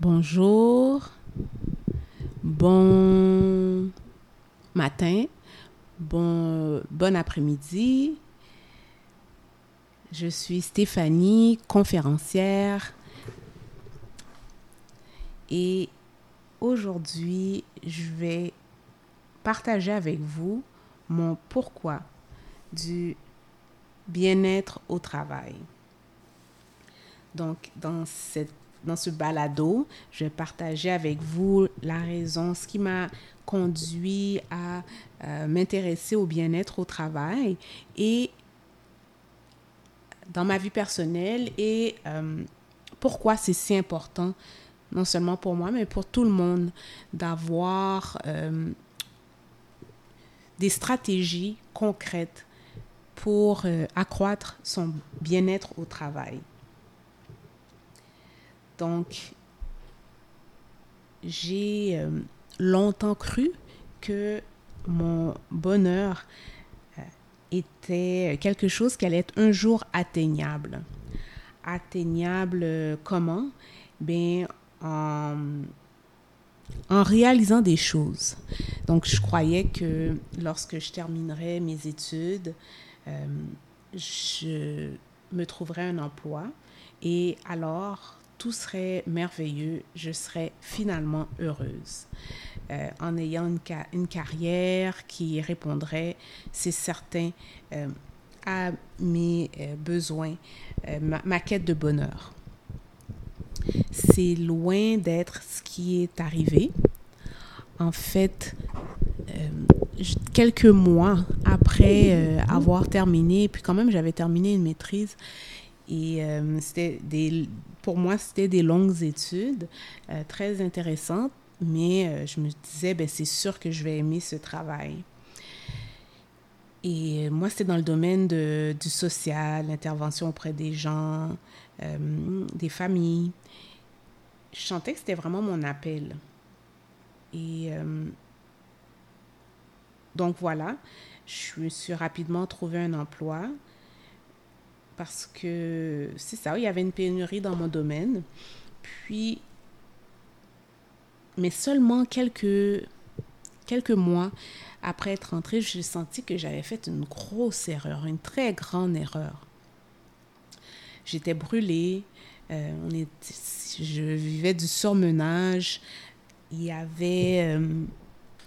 Bonjour, bon matin, bon, bon après-midi. Je suis Stéphanie, conférencière. Et aujourd'hui, je vais partager avec vous mon pourquoi du bien-être au travail. Donc, dans, cette, dans ce balado, je vais partager avec vous la raison, ce qui m'a conduit à euh, m'intéresser au bien-être au travail et dans ma vie personnelle et euh, pourquoi c'est si important, non seulement pour moi, mais pour tout le monde, d'avoir euh, des stratégies concrètes pour accroître son bien-être au travail. Donc, j'ai euh, longtemps cru que mon bonheur euh, était quelque chose qui allait être un jour atteignable. Atteignable comment? Bien, en en réalisant des choses. Donc, je croyais que lorsque je terminerais mes études, euh, je me trouverais un emploi et alors tout serait merveilleux, je serais finalement heureuse. Euh, en ayant une, carrière qui répondrait, c'est certain, euh, à mes besoins, ma quête de bonheur c'est loin d'être ce qui est arrivé. En fait, euh, quelques mois après euh, avoir terminé, puis quand même j'avais terminé une maîtrise, et euh, c'était des, pour moi c'était des longues études très intéressantes, mais je me disais, ben, c'est sûr que je vais aimer ce travail. Et moi, c'était dans le domaine du social, l'intervention auprès des gens, des familles je sentais que c'était vraiment mon appel. Et euh, donc voilà, je me suis rapidement trouvé un emploi parce que c'est ça, il y avait une pénurie dans mon domaine. Puis, mais seulement quelques, quelques mois après être entrée, j'ai senti que j'avais fait une grosse erreur, une très grande erreur. J'étais brûlée, euh, on est, je vivais du surmenage. Il y avait euh,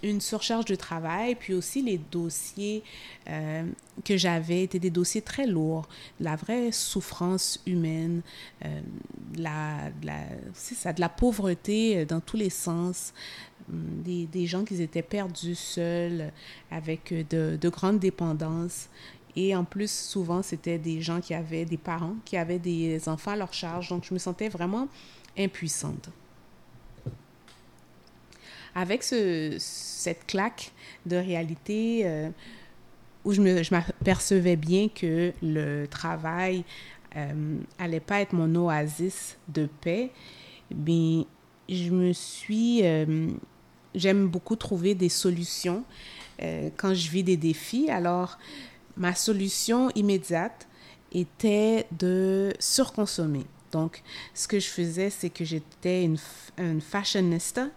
une surcharge de travail, puis aussi les dossiers euh, que j'avais étaient des dossiers très lourds, la vraie souffrance humaine, la, la c'est ça, de la pauvreté dans tous les sens, hum, des, des, gens qui étaient perdus seuls, avec de, de grandes dépendances. Et en plus, souvent, c'était des gens qui avaient des parents, qui avaient des enfants à leur charge. Donc, je me sentais vraiment impuissante. Avec ce, cette claque de réalité euh, où je m'apercevais bien que le travail euh, allait pas être mon oasis de paix, bien, je me suis... Euh, j'aime beaucoup trouver des solutions euh, quand je vis des défis. Alors, ma solution immédiate était de surconsommer. Donc, ce que je faisais, c'est que j'étais une, une, fashionista.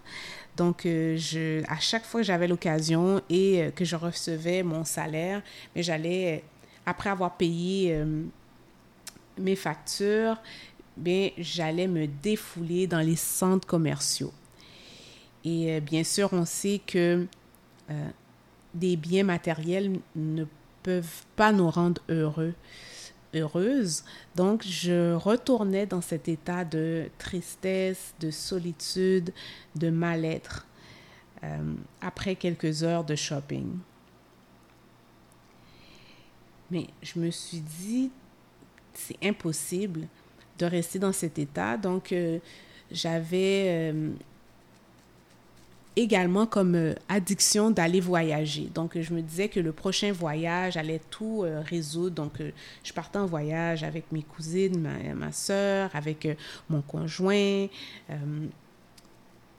Donc, euh, je, à chaque fois que j'avais l'occasion et euh, que je recevais mon salaire, mais j'allais, après avoir payé euh, mes factures, bien, j'allais me défouler dans les centres commerciaux. Et bien sûr, on sait que des biens matériels ne peuvent pas nous rendre heureux, heureuses. Donc, je retournais dans cet état de tristesse, de solitude, de mal-être euh, après quelques heures de shopping. Mais je me suis dit, c'est impossible de rester dans cet état. Donc, euh, j'avais euh, également comme euh, addiction d'aller voyager. Donc, je me disais que le prochain voyage allait tout euh, résoudre. Donc, euh, je partais en voyage avec mes cousines, ma, ma soeur, avec mon conjoint.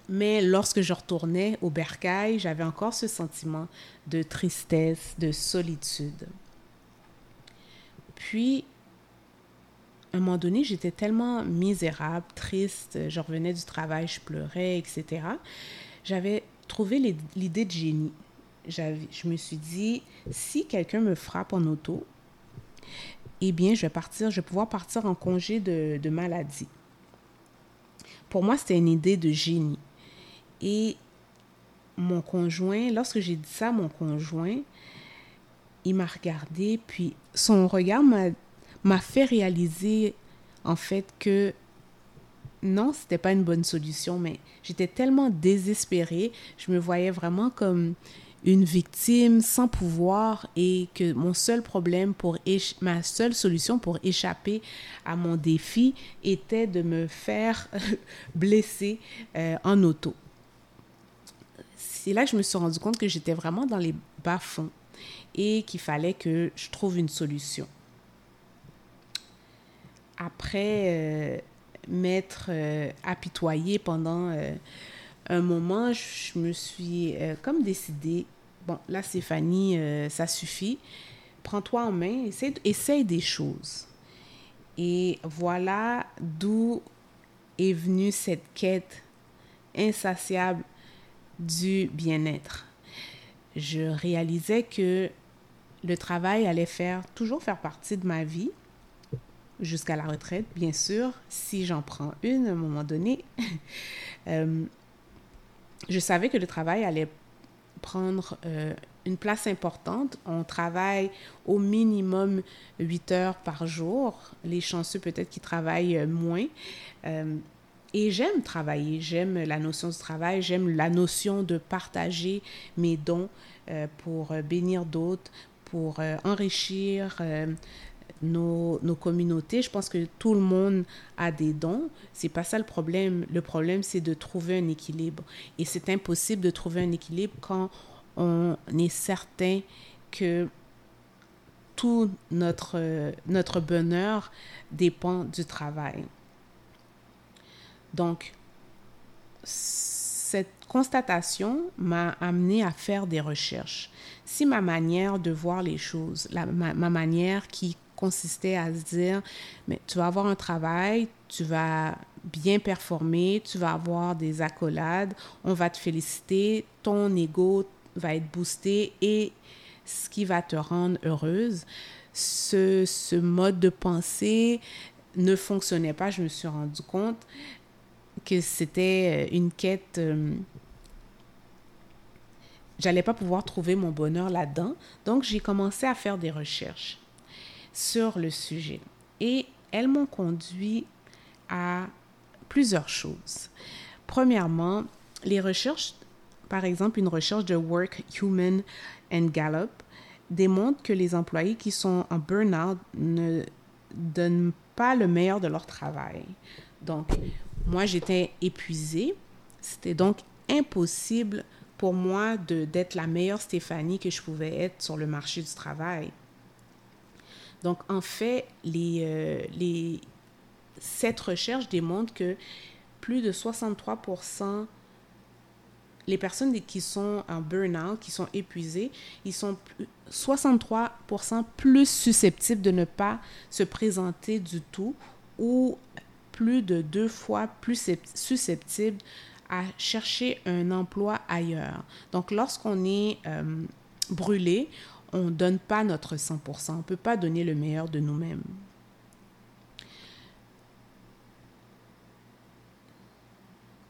mais lorsque je retournais au bercail, j'avais encore ce sentiment de tristesse, de solitude. Puis, un moment donné, j'étais tellement misérable, triste, je revenais du travail, je pleurais, etc. J'avais trouvé l'idée de génie. Je me suis dit, si quelqu'un me frappe en auto, eh bien, je vais partir, je vais pouvoir partir en congé de, de maladie. Pour moi, c'était une idée de génie. Et mon conjoint, lorsque j'ai dit ça à mon conjoint, il m'a regardé, puis son regard m'a fait réaliser en fait que non, c'était pas une bonne solution, mais j'étais tellement désespérée, je me voyais vraiment comme une victime sans pouvoir et que mon seul problème pour ma seule solution pour échapper à mon défi était de me faire blesser euh, en auto. C'est là que je me suis rendu compte que j'étais vraiment dans les bas-fonds et qu'il fallait que je trouve une solution. Après euh, m'être euh, apitoyée pendant euh, un moment, je, me suis comme décidée, bon, là Stéphanie, ça suffit, prends-toi en main, essaye, essaye des choses. Et voilà d'où est venue cette quête insatiable du bien-être. Je réalisais que le travail allait faire toujours faire partie de ma vie jusqu'à la retraite, bien sûr, si j'en prends une à un moment donné. Euh, je savais que le travail allait prendre euh, une place importante. On travaille au minimum 8 heures par jour. Les chanceux peut-être qui travaillent euh, moins. et j'aime travailler, j'aime la notion du travail, j'aime la notion de partager mes dons pour bénir d'autres, pour enrichir nos, nos, communautés. Je pense que tout le monde a des dons. C'est pas ça le problème. Le problème, c'est de trouver un équilibre. Et c'est impossible de trouver un équilibre quand on est certain que tout notre, notre bonheur dépend du travail. Donc, cette constatation m'a amené à faire des recherches si ma manière de voir les choses, ma, manière qui consistait à se dire, mais tu vas avoir un travail, tu vas bien performer, tu vas avoir des accolades, on va te féliciter, ton ego va être boosté et ce qui va te rendre heureuse. Ce, ce mode de pensée ne fonctionnait pas, je me suis rendu compte que c'était une quête euh, j'allais pas pouvoir trouver mon bonheur là-dedans. Donc, j'ai commencé à faire des recherches sur le sujet. Et elles m'ont conduit à plusieurs choses. Premièrement, les recherches, par exemple, une recherche de Work Human and Gallup démontre que les employés qui sont en burn-out ne donnent pas le meilleur de leur travail. Donc, moi, j'étais épuisée. C'était donc impossible pour moi d'être la meilleure Stéphanie que je pouvais être sur le marché du travail. Donc, en fait, les, euh, les, cette recherche démontre que plus de 63% les personnes qui sont en burn-out, qui sont épuisées, ils sont 63% plus susceptibles de ne pas se présenter du tout ou plus de deux fois plus susceptibles à chercher un emploi ailleurs. Donc, lorsqu'on est euh, brûlé, on ne donne pas notre 100%. On ne peut pas donner le meilleur de nous-mêmes.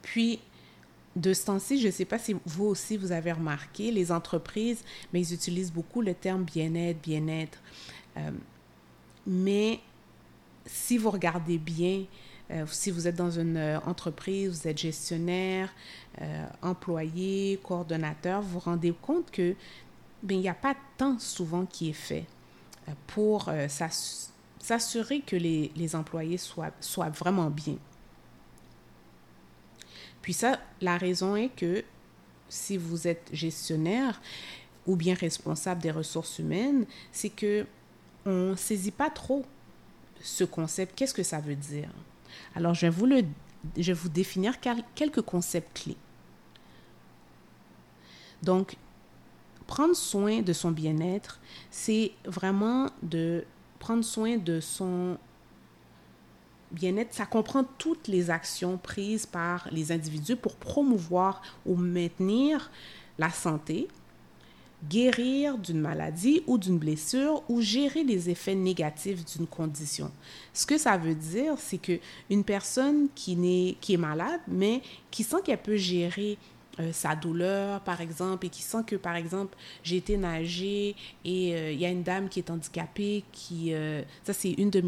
Puis, de ce temps-ci, je ne sais pas si vous aussi vous avez remarqué, les entreprises, mais ils utilisent beaucoup le terme bien-être, bien-être. Euh, mais si vous regardez bien, euh, si vous êtes dans une euh, entreprise, vous êtes gestionnaire, employé, coordonnateur, vous vous rendez compte que il n'y a pas tant souvent qui est fait pour s'assurer que les, les, employés soient, soient vraiment bien. Puis ça, la raison est que si vous êtes gestionnaire ou bien responsable des ressources humaines, c'est que on ne saisit pas trop ce concept. Qu'est-ce que ça veut dire? Alors, je vais vous, le, je vais vous définir quelques concepts clés. Donc, prendre soin de son bien-être, c'est vraiment de prendre soin de son bien-être, ça comprend toutes les actions prises par les individus pour promouvoir ou maintenir la santé, guérir d'une maladie ou d'une blessure ou gérer les effets négatifs d'une condition. Ce que ça veut dire, c'est que une personne qui, qui est malade, mais qui sent qu'elle peut gérer euh, sa douleur, par exemple, et qui sent que, par exemple, j'ai été nager et euh, il y a une dame qui est handicapée, qui... Euh, ça, c'est une, de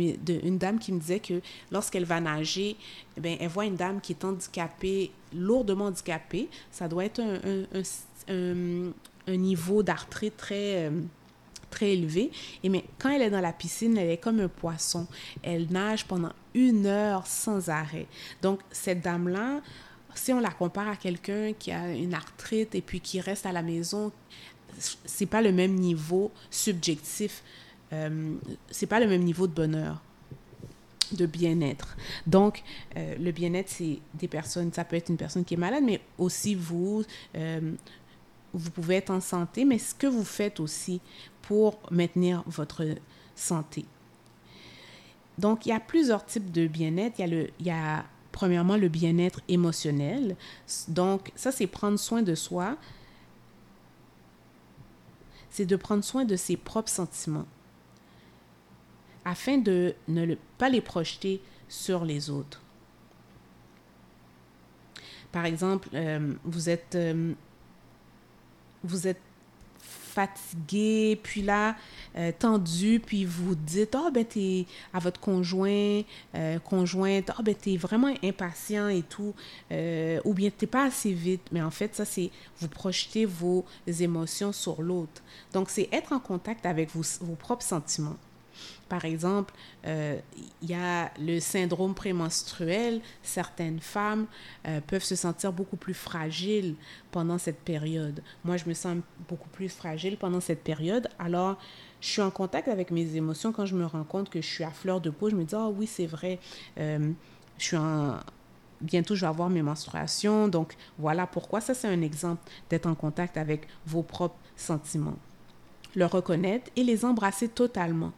dame qui me disait que lorsqu'elle va nager, eh elle voit une dame qui est handicapée, lourdement handicapée. Ça doit être un, un, niveau d'arthrite très très élevé. Et mais quand elle est dans la piscine, elle est comme un poisson. Elle nage pendant une heure sans arrêt. Donc, cette dame-là, si on la compare à quelqu'un qui a une arthrite et puis qui reste à la maison, c'est pas le même niveau subjectif, euh, c'est pas le même niveau de bonheur de bien-être. Donc, euh, le bien-être, c'est des personnes, ça peut être une personne qui est malade, mais aussi vous, euh, vous pouvez être en santé, mais ce que vous faites aussi pour maintenir votre santé. Donc, il y a plusieurs types de bien-être. Il y a, le, il y a premièrement le bien-être émotionnel. Donc, ça, c'est prendre soin de soi. C'est de prendre soin de ses propres sentiments afin de ne pas les projeter sur les autres. Par exemple, euh, vous êtes, euh, vous êtes fatigué, puis là, euh, tendu, puis vous dites, oh, ben, t'es à votre conjoint, euh, conjointe, oh, ben, t'es vraiment impatient et tout, euh, ou bien t'es pas assez vite. Mais en fait, ça, c'est vous projetez vos émotions sur l'autre. Donc, c'est être en contact avec vos propres sentiments. Par exemple, euh, il y a le syndrome prémenstruel. Certaines femmes euh, peuvent se sentir beaucoup plus fragiles pendant cette période. Moi, je me sens beaucoup plus fragile pendant cette période. Alors, je suis en contact avec mes émotions quand je me rends compte que je suis à fleur de peau. Je me dis, oh oui, c'est vrai. Euh, bientôt je vais avoir mes menstruations. Donc voilà pourquoi. Ça, c'est un exemple d'être en contact avec vos propres sentiments. Le reconnaître et les embrasser totalement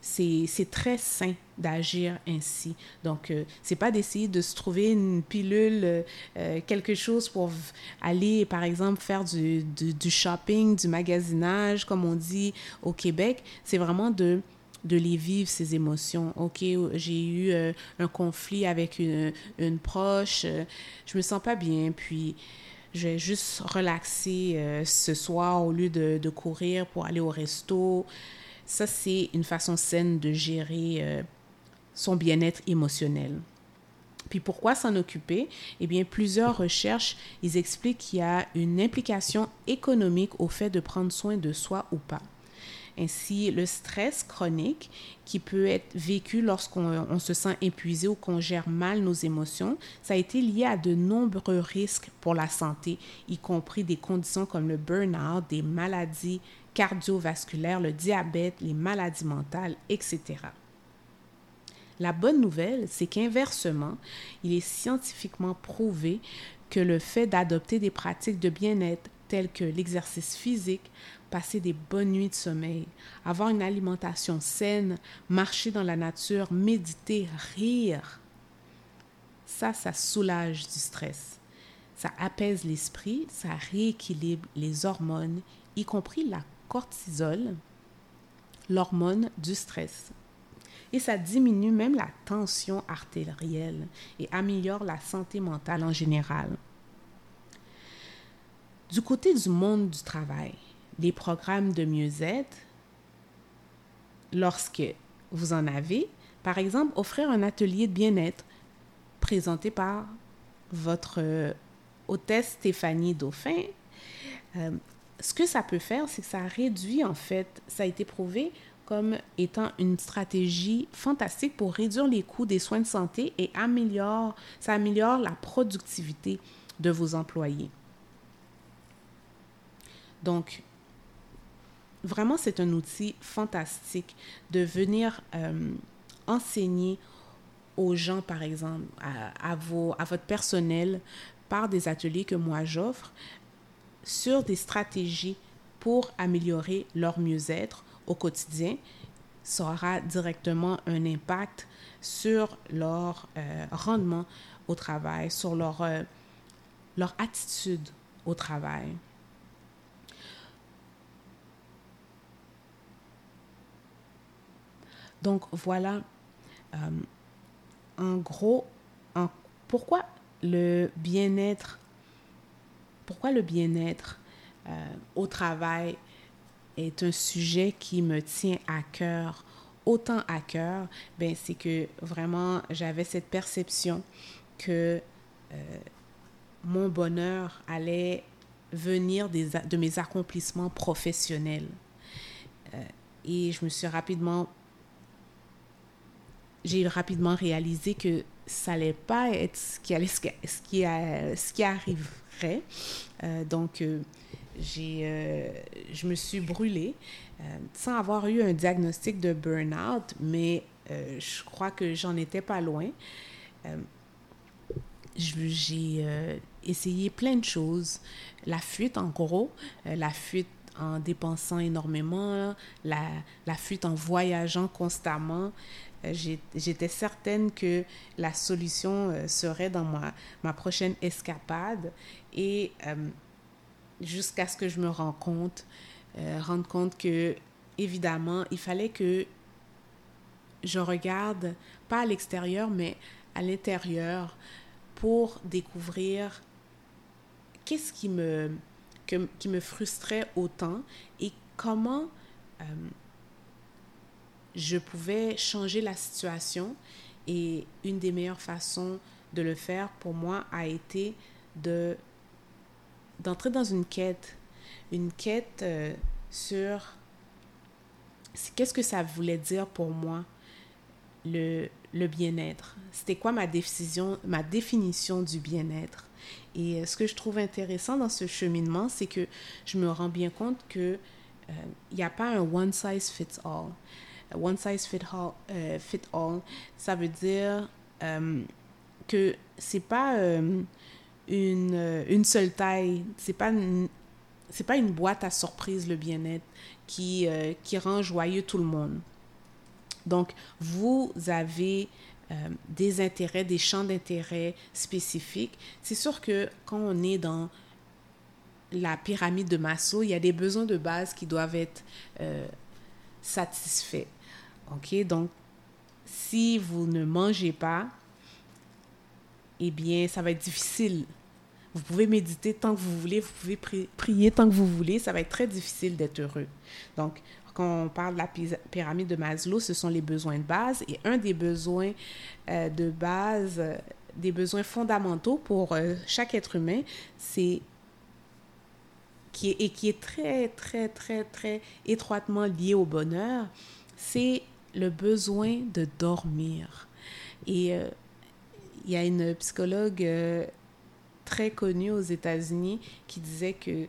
c'est très sain d'agir ainsi. Donc, euh, c'est pas d'essayer de se trouver une pilule, euh, euh, quelque chose pour aller, par exemple, faire du, du, shopping, du magasinage, comme on dit au Québec. C'est vraiment de, de les vivre, ces émotions. OK, j'ai eu un conflit avec une, une proche, je me sens pas bien, puis je vais juste relaxer ce soir au lieu de courir pour aller au resto. Ça, c'est une façon saine de gérer euh, son bien-être émotionnel. Puis pourquoi s'en occuper? Eh bien, plusieurs recherches, ils expliquent qu'il y a une implication économique au fait de prendre soin de soi ou pas. Ainsi, le stress chronique qui peut être vécu lorsqu'on se sent épuisé ou qu'on gère mal nos émotions, ça a été lié à de nombreux risques pour la santé, y compris des conditions comme le burn-out, des maladies cardiovasculaires, le diabète, les maladies mentales, etc. La bonne nouvelle, c'est qu'inversement, il est scientifiquement prouvé que le fait d'adopter des pratiques de bien-être telles que l'exercice physique, passer des bonnes nuits de sommeil, avoir une alimentation saine, marcher dans la nature, méditer, rire, ça, ça soulage du stress. Ça apaise l'esprit, ça rééquilibre les hormones, y compris la cortisol, l'hormone du stress. Et ça diminue même la tension artérielle et améliore la santé mentale en général. Du côté du monde du travail, les programmes de mieux-être, lorsque vous en avez, par exemple, offrir un atelier de bien-être présenté par votre euh, hôtesse Stéphanie Dauphin, euh, ce que ça peut faire, c'est que ça réduit, en fait, ça a été prouvé comme étant une stratégie fantastique pour réduire les coûts des soins de santé et améliore, ça améliore la productivité de vos employés. Donc, vraiment, c'est un outil fantastique de venir euh, enseigner aux gens, par exemple, à, vos, à votre personnel, par des ateliers que moi j'offre, sur des stratégies pour améliorer leur mieux-être au quotidien ça aura directement un impact sur leur euh, rendement au travail, sur leur, euh, leur attitude au travail. Donc voilà, euh, en gros, pourquoi le bien-être, pourquoi le bien-être au travail est un sujet qui me tient à cœur, autant à cœur, ben c'est que vraiment j'avais cette perception que euh, mon bonheur allait venir des, de mes accomplissements professionnels. Euh, et je me suis rapidement, j'ai rapidement réalisé que ça n'allait pas être ce qui, allait, ce qui, ce qui arriverait. Euh, donc, j'ai, euh, je me suis brûlée euh, sans avoir eu un diagnostic de burn-out, mais euh, je crois que j'en étais pas loin. j'ai essayé plein de choses. La fuite, en gros, la fuite en dépensant énormément, la, la fuite en voyageant constamment. J'étais certaine que la solution serait dans ma, prochaine escapade. Et jusqu'à ce que je me rende compte, euh, rende compte que, évidemment, il fallait que je regarde, pas à l'extérieur, mais à l'intérieur, pour découvrir qu'est-ce qui me, qui me frustrait autant et comment euh, je pouvais changer la situation. Et une des meilleures façons de le faire pour moi a été de d'entrer dans une quête, une quête euh, sur qu'est-ce que ça voulait dire pour moi, le, le bien-être. C'était quoi ma décision, ma définition du bien-être? Et euh, ce que je trouve intéressant dans ce cheminement, c'est que je me rends bien compte que il euh, n'y a pas un one size fits all. One size fit all, fit all ça veut dire que c'est pas une, euh, une seule taille. C'est pas c'est pas une boîte à surprise le bien-être qui, euh, qui rend joyeux tout le monde. Donc, vous avez euh, des intérêts, des champs d'intérêt spécifiques. C'est sûr que quand on est dans la pyramide de Maslow, il y a des besoins de base qui doivent être satisfaits. OK? Donc, si vous ne mangez pas, eh bien, ça va être difficile vous pouvez méditer tant que vous voulez, vous pouvez prier tant que vous voulez, ça va être très difficile d'être heureux. Donc, quand on parle de la pyramide de Maslow, ce sont les besoins de base. Et un des besoins euh, de base, euh, des besoins fondamentaux pour euh, chaque être humain, c'est qui est, et qui est très, très, très, très étroitement lié au bonheur, c'est le besoin de dormir. Et il y a une psychologue très connu aux États-Unis qui disait que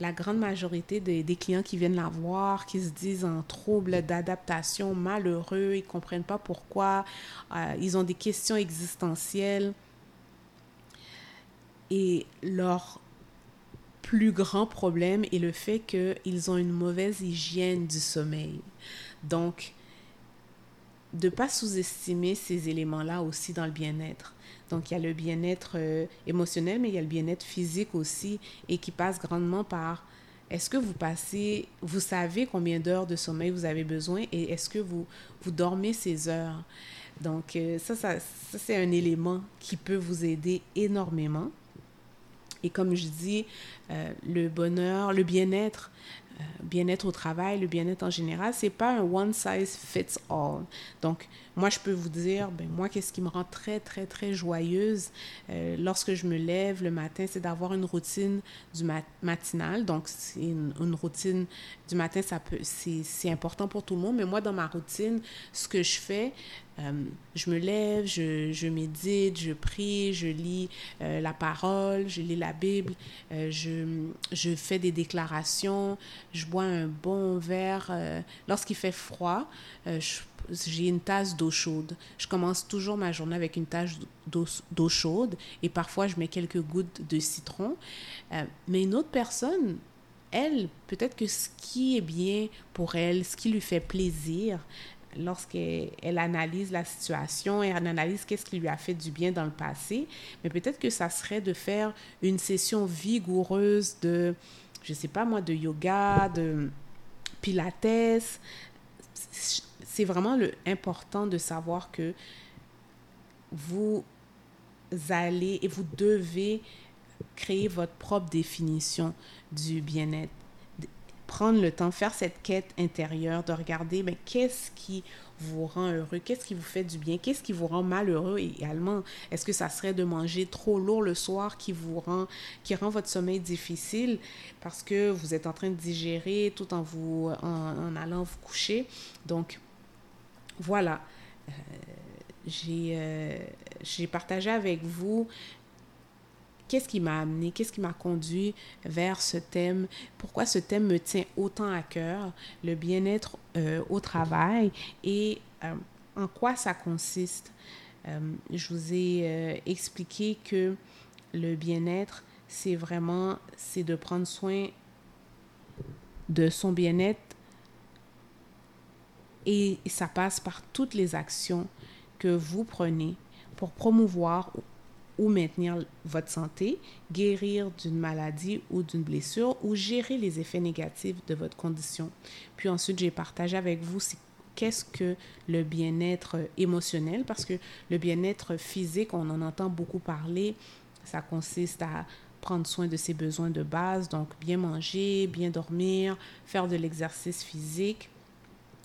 la grande majorité des, clients qui viennent la voir, qui se disent en trouble d'adaptation, malheureux, ils ne comprennent pas pourquoi, euh, ils ont des questions existentielles. Et leur plus grand problème est le fait qu'ils ont une mauvaise hygiène du sommeil. Donc, de ne pas sous-estimer ces éléments-là aussi dans le bien-être. Donc, il y a le bien-être euh, émotionnel, mais il y a le bien-être physique aussi, et qui passe grandement par est-ce que vous passez, vous savez combien d'heures de sommeil vous avez besoin et est-ce que vous, vous dormez ces heures? Donc, euh, ça, ça, c'est un élément qui peut vous aider énormément. Et comme je dis, euh, le bonheur, le bien-être, bien-être au travail, le bien-être en général, c'est pas un one size fits all. Donc, moi, je peux vous dire, ben, moi, qu'est-ce qui me rend très, très, très joyeuse euh, lorsque je me lève le matin, c'est d'avoir une routine du matinal. Donc, c'est une, une, routine du matin, ça peut, c'est important pour tout le monde. Mais moi, dans ma routine, ce que je fais, euh, je me lève, je, médite, je prie, je lis euh, la parole, je lis la Bible, euh, je, je, fais des déclarations, je bois un bon verre. Lorsqu'il fait froid, j'ai une tasse d'eau chaude. Je commence toujours ma journée avec une tasse d'eau chaude et parfois je mets quelques gouttes de citron. mais une autre personne elle, peut-être que ce qui est bien pour elle, ce qui lui fait plaisir, lorsqu'elle analyse la situation et elle analyse qu'est-ce qui lui a fait du bien dans le passé, mais peut-être que ça serait de faire une session vigoureuse de, je sais pas moi, de yoga, de pilates. C'est vraiment le important de savoir que vous allez et vous devez créer votre propre définition du bien-être prendre le temps, faire cette quête intérieure, de regarder mais qu'est-ce qui vous rend heureux, qu'est-ce qui vous fait du bien, qu'est-ce qui vous rend malheureux également? Est-ce que ça serait de manger trop lourd le soir qui vous rend, qui rend votre sommeil difficile parce que vous êtes en train de digérer tout en vous, en, allant vous coucher? Donc, voilà. Euh, j'ai, euh, partagé avec vous qu'est-ce qui m'a amené, qu'est-ce qui m'a conduit vers ce thème, pourquoi ce thème me tient autant à cœur, le bien-être euh, au travail? Et euh, en quoi ça consiste? Euh, je vous ai expliqué que le bien-être, c'est vraiment, c'est de prendre soin de son bien-être et ça passe par toutes les actions que vous prenez pour promouvoir ou maintenir votre santé, guérir d'une maladie ou d'une blessure ou gérer les effets négatifs de votre condition. Puis ensuite, j'ai partagé avec vous qu'est-ce que le bien-être émotionnel, parce que le bien-être physique, on en entend beaucoup parler, ça consiste à prendre soin de ses besoins de base, donc bien manger, bien dormir, faire de l'exercice physique,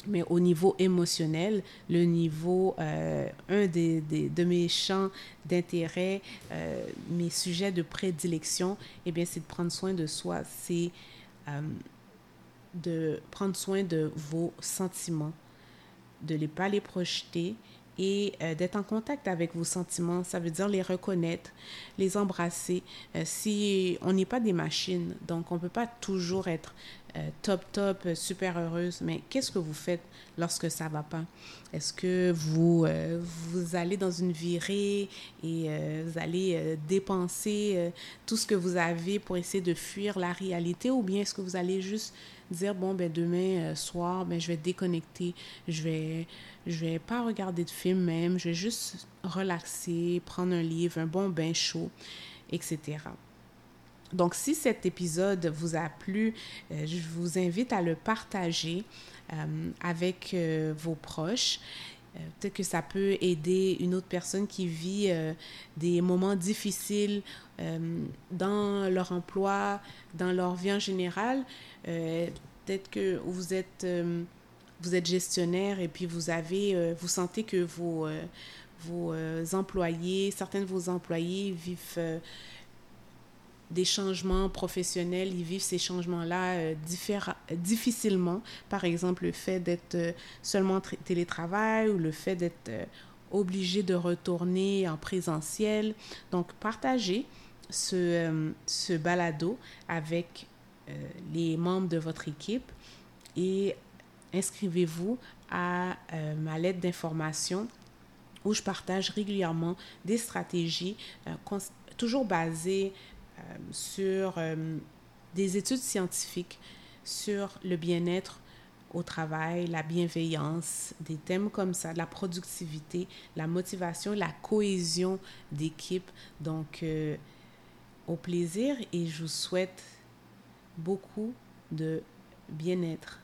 mais au niveau émotionnel, le niveau, euh, un des, des, de mes champs d'intérêt, euh, mes sujets de prédilection, eh bien, c'est de prendre soin de soi, c'est euh, de prendre soin de vos sentiments, de ne pas les projeter et d'être en contact avec vos sentiments. Ça veut dire les reconnaître, les embrasser. si on n'est pas des machines, donc on ne peut pas toujours être euh, top, top, euh, super heureuse, mais qu'est-ce que vous faites lorsque ça va pas? Est-ce que vous, euh, vous allez dans une virée et vous allez dépenser tout ce que vous avez pour essayer de fuir la réalité? Ou bien est-ce que vous allez juste dire, bon, ben demain soir, ben, je vais déconnecter, je vais, je vais pas regarder de film même, je vais juste relaxer, prendre un livre, un bon bain chaud, etc. Donc, si cet épisode vous a plu, euh, je vous invite à le partager euh, avec euh, vos proches. Peut-être que ça peut aider une autre personne qui vit des moments difficiles dans leur emploi, dans leur vie en général. Peut-être que vous êtes, vous êtes gestionnaire et puis vous avez, vous sentez que vos, vos employés, certains de vos employés vivent des changements professionnels, ils vivent ces changements-là euh, difficilement. Par exemple, le fait d'être euh, seulement télétravail ou le fait d'être euh, obligé de retourner en présentiel. Donc, partagez ce, ce balado avec les membres de votre équipe et inscrivez-vous à ma lettre d'information où je partage régulièrement des stratégies toujours basées euh, sur euh, des études scientifiques sur le bien-être au travail, la bienveillance, des thèmes comme ça, la productivité, la motivation, la cohésion d'équipe. Donc, euh, au plaisir et je vous souhaite beaucoup de bien-être